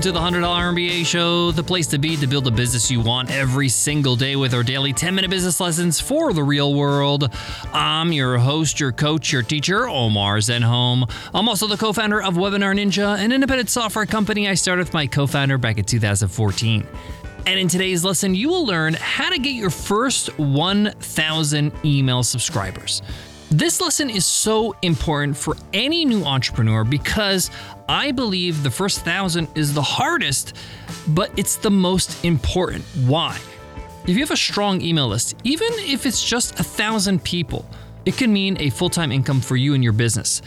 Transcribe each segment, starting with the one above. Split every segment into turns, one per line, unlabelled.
Welcome to the $100 MBA show, the place to be to build a business you want every single day with our daily 10 minute business lessons for the real world. I'm your host, your coach, your teacher, Omar Zenhom. I'm also the co founder of Webinar Ninja, an independent software company I started with my co founder back in 2014. And in today's lesson, you will learn how to get your first 1,000 email subscribers. This lesson is so important for any new entrepreneur because I believe the first thousand is the hardest, but it's the most important. Why? If you have a strong email list, even if it's just a thousand people, it can mean a full time income for you and your business.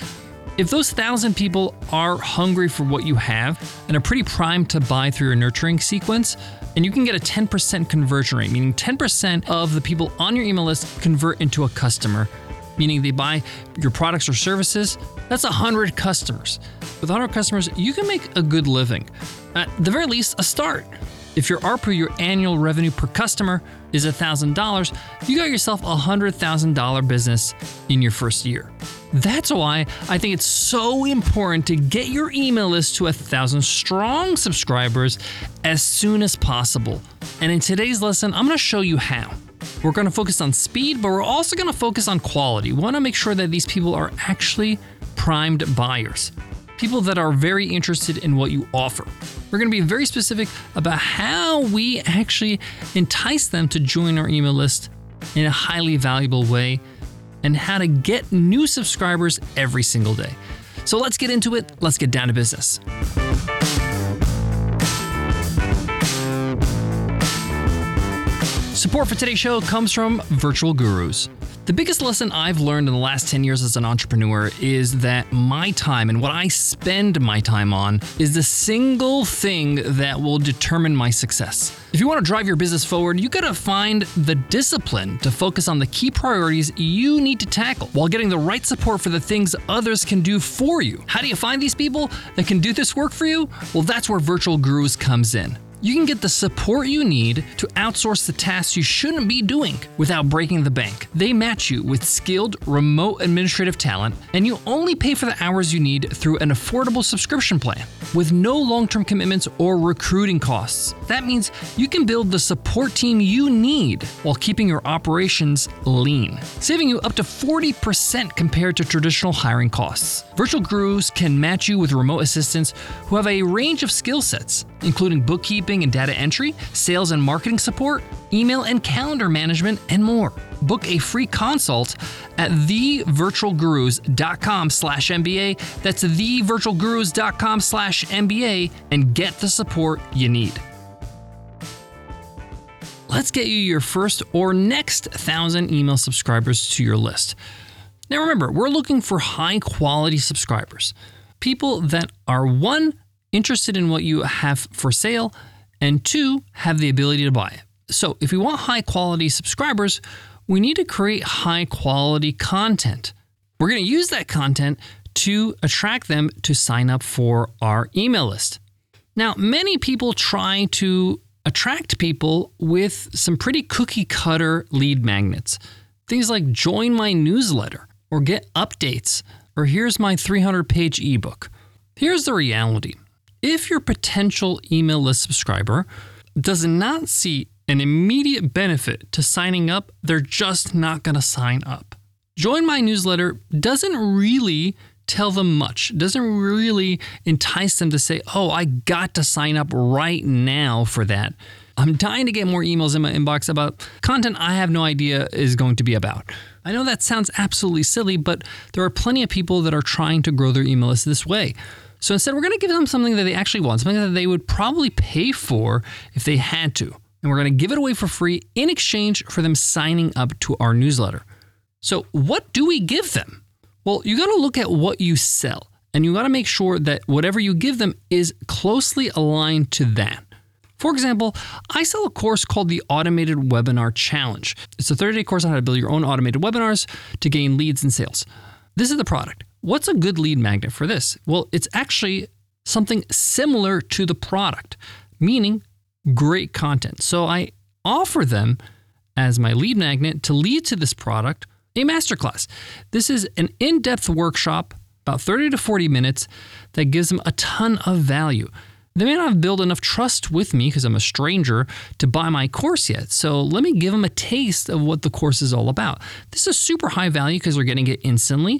If those thousand people are hungry for what you have and are pretty primed to buy through your nurturing sequence, and you can get a 10% conversion rate, meaning 10% of the people on your email list convert into a customer, meaning they buy your products or services, that's 100 customers. With 100 customers, you can make a good living. At the very least, a start. If your ARPU, your annual revenue per customer, is $1,000, you got yourself a $100,000 business in your first year. That's why I think it's so important to get your email list to a thousand strong subscribers as soon as possible. And in today's lesson, I'm to show you how. We're going to focus on speed, but we're also going to focus on quality. We want to make sure that these people are actually primed buyers, people that are very interested in what you offer. We're going to be very specific about how we actually entice them to join our email list in a highly valuable way and how to get new subscribers every single day. So let's get into it. Let's get down to business. Support for today's show comes from Virtual Gurus. The biggest lesson I've learned in the last 10 years as an entrepreneur is that my time and what I spend my time on is the single thing that will determine my success. If you want to drive your business forward, you got to find the discipline to focus on the key priorities you need to tackle while getting the right support for the things others can do for you. How do you find these people that can do this work for you? Well, that's where Virtual Gurus comes in you can get the support you need to outsource the tasks you shouldn't be doing without breaking the bank. They match you with skilled remote administrative talent, and you only pay for the hours you need through an affordable subscription plan with no long term commitments or recruiting costs. That means you can build the support team you need while keeping your operations lean, saving you up to 40% compared to traditional hiring costs. Virtual Gurus can match you with remote assistants who have a range of skill sets, including bookkeeping and data entry, sales and marketing support, email and calendar management, and more. Book a free consult at thevirtualgurus.com slash MBA. That's thevirtualgurus.com slash MBA and get the support you need. Let's get you your first or next thousand email subscribers to your list. Now remember, we're looking for high quality subscribers, people that are one, interested in what you have for sale, and two, have the ability to buy it. So, if we want high quality subscribers, we need to create high quality content. We're going to use that content to attract them to sign up for our email list. Now, many people try to attract people with some pretty cookie cutter lead magnets. Things like join my newsletter or get updates or here's my 300 page ebook. Here's the reality if your potential email list subscriber does not see an immediate benefit to signing up, they're just not going to sign up. Join my newsletter doesn't really tell them much, doesn't really entice them to say, oh, I got to sign up right now for that. I'm dying to get more emails in my inbox about content I have no idea is going to be about. I know that sounds absolutely silly, but there are plenty of people that are trying to grow their email list this way. So instead, we're going to give them something that they actually want, something that they would probably pay for if they had to. And we're going to give it away for free in exchange for them signing up to our newsletter. So, what do we give them? Well, you got to look at what you sell, and you got to make sure that whatever you give them is closely aligned to that. For example, I sell a course called the Automated Webinar Challenge. It's a 30 day course on how to build your own automated webinars to gain leads and sales. This is the product. What's a good lead magnet for this? Well, it's actually something similar to the product, meaning great content. So I offer them as my lead magnet to lead to this product a masterclass. This is an in depth workshop, about 30 to 40 minutes, that gives them a ton of value. they may not have built enough trust with me because I'm a stranger to buy my course yet. So let me give them a taste of what the course is all about. This is super high value because they're getting it instantly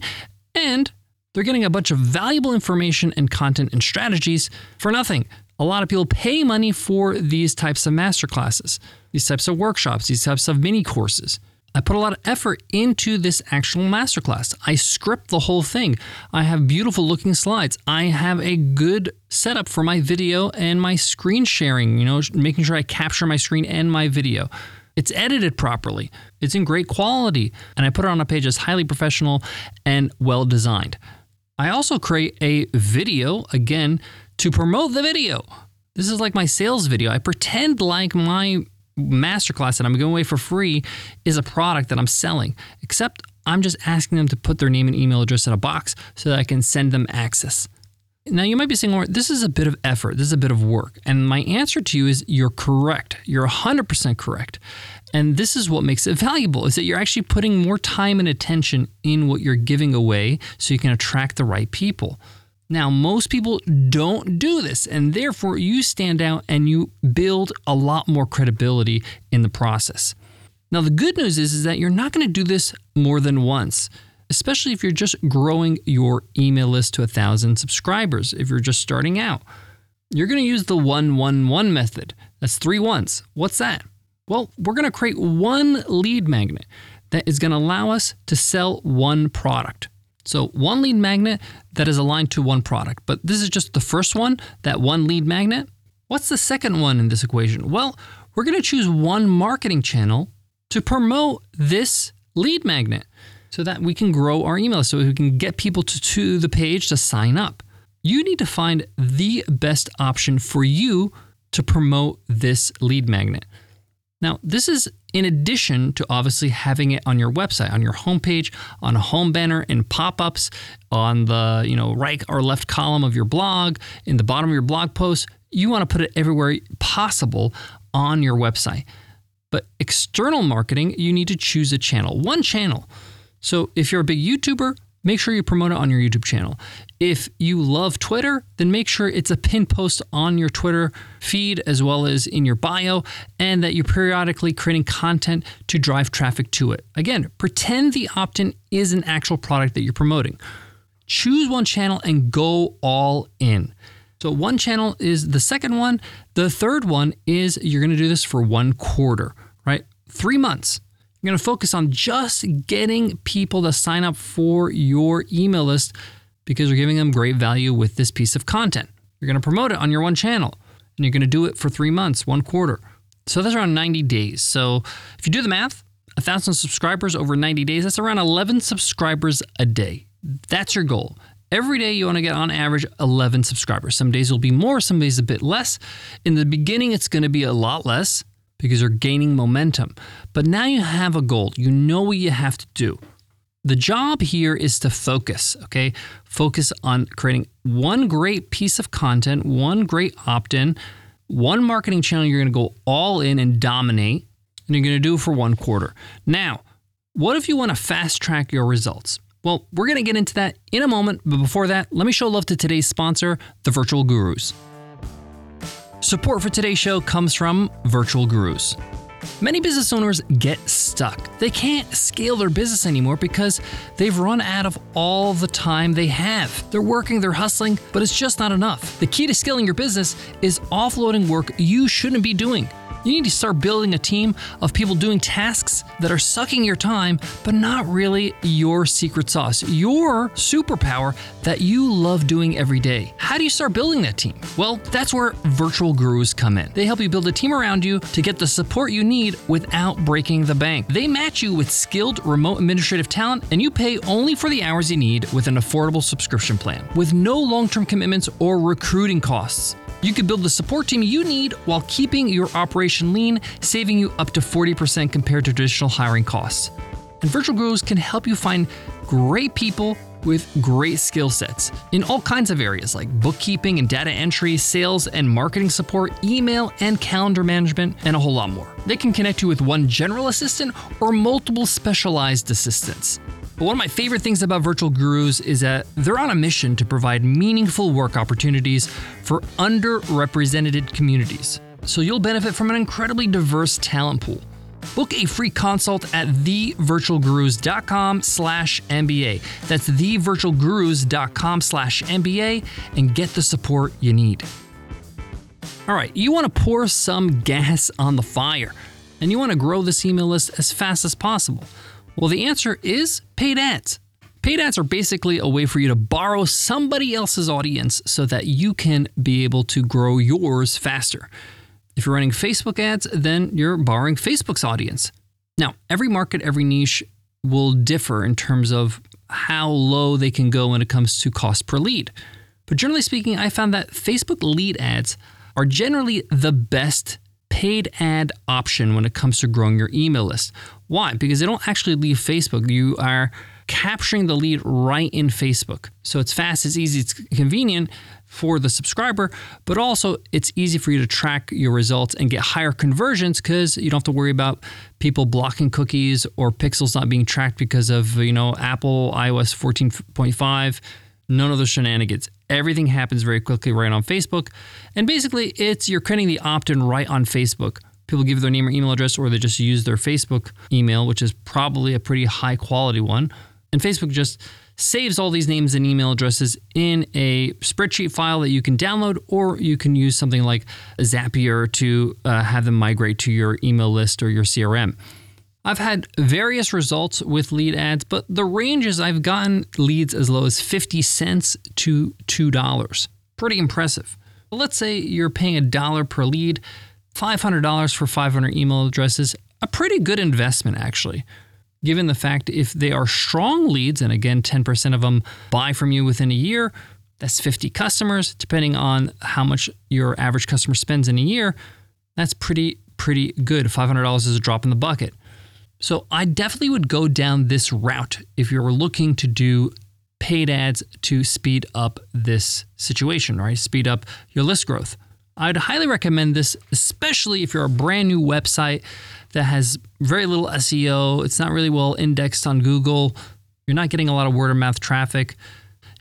and they're getting a bunch of valuable information and content and strategies for nothing. A lot of people pay money for these types of masterclasses, these types of workshops, these types of mini courses. I put a lot of effort into this actual masterclass. I script the whole thing. I have beautiful looking slides. I have a good setup for my video and my screen sharing, you know, making sure I capture my screen and my video. It's edited properly. It's in great quality, and I put it on a page that's highly professional and well designed. I also create a video again to promote the video. This is like my sales video. I pretend like my masterclass that I'm giving away for free is a product that I'm selling, except I'm just asking them to put their name and email address in a box so that I can send them access. Now, you might be saying, this is a bit of effort, this is a bit of work. And my answer to you is you're correct. You're 100% correct. And this is what makes it valuable is that you're actually putting more time and attention in what you're giving away so you can attract the right people. Now, most people don't do this, and therefore you stand out and you build a lot more credibility in the process. Now, the good news is, is that you're not going to do this more than once, especially if you're just growing your email list to a thousand subscribers, if you're just starting out. You're going to use the 111 method. That's three ones. What's that? Well, we're going to create one lead magnet that is going to allow us to sell one product. So, one lead magnet that is aligned to one product. But this is just the first one, that one lead magnet. What's the second one in this equation? Well, we're going to choose one marketing channel to promote this lead magnet so that we can grow our email list, so we can get people to, to the page to sign up. You need to find the best option for you to promote this lead magnet. Now, this is in addition to obviously having it on your website, on your homepage, on a home banner, in pop-ups, on the you know right or left column of your blog, in the bottom of your blog post. You want to put it everywhere possible on your website. But external marketing, you need to choose a channel, one channel. So if you're a big YouTuber, make sure you promote it on your YouTube channel. If you love Twitter, then make sure it's a pin post on your Twitter feed as well as in your bio, and that you're periodically creating content to drive traffic to it. Again, pretend the opt in is an actual product that you're promoting. Choose one channel and go all in. So, one channel is the second one. The third one is you're going to do this for one quarter, right? Three months. You're going to focus on just getting people to sign up for your email list because you're giving them great value with this piece of content. You're going to promote it on your one channel and you're going to do it for three months, one quarter. So that's around 90 days. So if you do the math, a thousand subscribers over 90 days, that's around 11 subscribers a day. That's your goal. Every day you want to get on average 11 subscribers. Some days will be more, some days a bit less. In the beginning, it's going to be a lot less because you're gaining momentum. But now you have a goal. You know what you have to do. The job here is to focus, okay? Focus on creating one great piece of content, one great opt in, one marketing channel you're gonna go all in and dominate, and you're gonna do it for one quarter. Now, what if you wanna fast track your results? Well, we're gonna get into that in a moment, but before that, let me show love to today's sponsor, the Virtual Gurus. Support for today's show comes from Virtual Gurus. Many business owners get stuck. They can't scale their business anymore because they've run out of all the time they have. They're working, they're hustling, but it's just not enough. The key to scaling your business is offloading work you shouldn't be doing. You need to start building a team of people doing tasks that are sucking your time, but not really your secret sauce, your superpower that you love doing every day. How do you start building that team? Well, that's where virtual gurus come in. They help you build a team around you to get the support you need without breaking the bank. They match you with skilled remote administrative talent, and you pay only for the hours you need with an affordable subscription plan with no long term commitments or recruiting costs. You can build the support team you need while keeping your operation lean, saving you up to 40% compared to traditional hiring costs. And Virtual Gurus can help you find great people with great skill sets in all kinds of areas like bookkeeping and data entry, sales and marketing support, email and calendar management, and a whole lot more. They can connect you with one general assistant or multiple specialized assistants. But one of my favorite things about Virtual Gurus is that they're on a mission to provide meaningful work opportunities for underrepresented communities. So you'll benefit from an incredibly diverse talent pool. Book a free consult at thevirtualgurus.com slash MBA. That's thevirtualgurus.com slash MBA and get the support you need. All right, you want to pour some gas on the fire and you want to grow this email list as fast as possible. Well, the answer is paid ads. Paid ads are basically a way for you to borrow somebody else's audience so that you can be able to grow yours faster. If you're running Facebook ads, then you're borrowing Facebook's audience. Now, every market, every niche will differ in terms of how low they can go when it comes to cost per lead. But generally speaking, I found that Facebook lead ads are generally the best paid ad option when it comes to growing your email list. Why? Because they don't actually leave Facebook. You are capturing the lead right in Facebook. So it's fast, it's easy, it's convenient for the subscriber, but also it's easy for you to track your results and get higher conversions because you don't have to worry about people blocking cookies or pixels not being tracked because of, you know, Apple iOS 14.5. None of those shenanigans. Everything happens very quickly right on Facebook. And basically, it's you're creating the opt in right on Facebook. People give their name or email address, or they just use their Facebook email, which is probably a pretty high quality one. And Facebook just saves all these names and email addresses in a spreadsheet file that you can download, or you can use something like Zapier to uh, have them migrate to your email list or your CRM. I've had various results with lead ads, but the ranges I've gotten leads as low as 50 cents to $2. Pretty impressive. But let's say you're paying a dollar per lead, $500 for 500 email addresses, a pretty good investment actually. Given the fact if they are strong leads, and again, 10% of them buy from you within a year, that's 50 customers. Depending on how much your average customer spends in a year, that's pretty, pretty good. $500 is a drop in the bucket. So I definitely would go down this route if you're looking to do paid ads to speed up this situation, right? Speed up your list growth. I'd highly recommend this, especially if you're a brand new website that has very little SEO. It's not really well indexed on Google. You're not getting a lot of word of mouth traffic.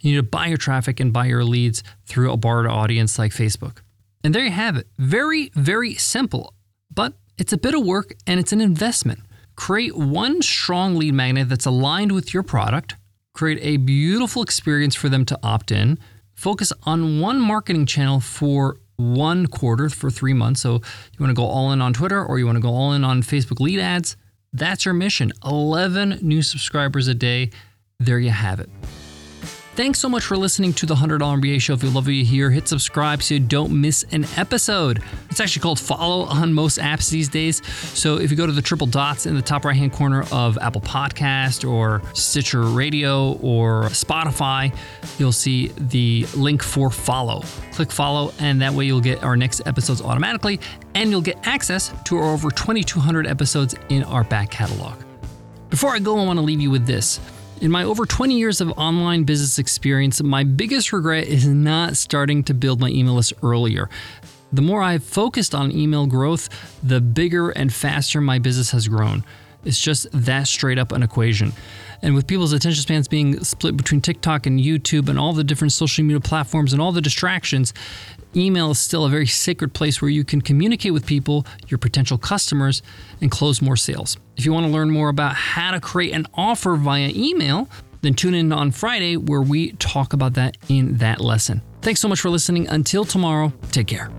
You need to buy your traffic and buy your leads through a barred audience like Facebook. And there you have it. Very, very simple, but it's a bit of work and it's an investment. Create one strong lead magnet that's aligned with your product, create a beautiful experience for them to opt in, focus on one marketing channel for one quarter for three months. So you want to go all in on Twitter or you want to go all in on Facebook lead ads. That's your mission 11 new subscribers a day. There you have it. Thanks so much for listening to the $100 MBA show. If you love what you hear, hit subscribe so you don't miss an episode. It's actually called follow on most apps these days. So if you go to the triple dots in the top right hand corner of Apple Podcast or Stitcher Radio or Spotify, you'll see the link for follow. Click follow, and that way you'll get our next episodes automatically, and you'll get access to our over 2,200 episodes in our back catalog. Before I go, I want to leave you with this. In my over 20 years of online business experience, my biggest regret is not starting to build my email list earlier. The more I've focused on email growth, the bigger and faster my business has grown. It's just that straight up an equation. And with people's attention spans being split between TikTok and YouTube and all the different social media platforms and all the distractions, email is still a very sacred place where you can communicate with people, your potential customers, and close more sales. If you want to learn more about how to create an offer via email, then tune in on Friday where we talk about that in that lesson. Thanks so much for listening. Until tomorrow, take care.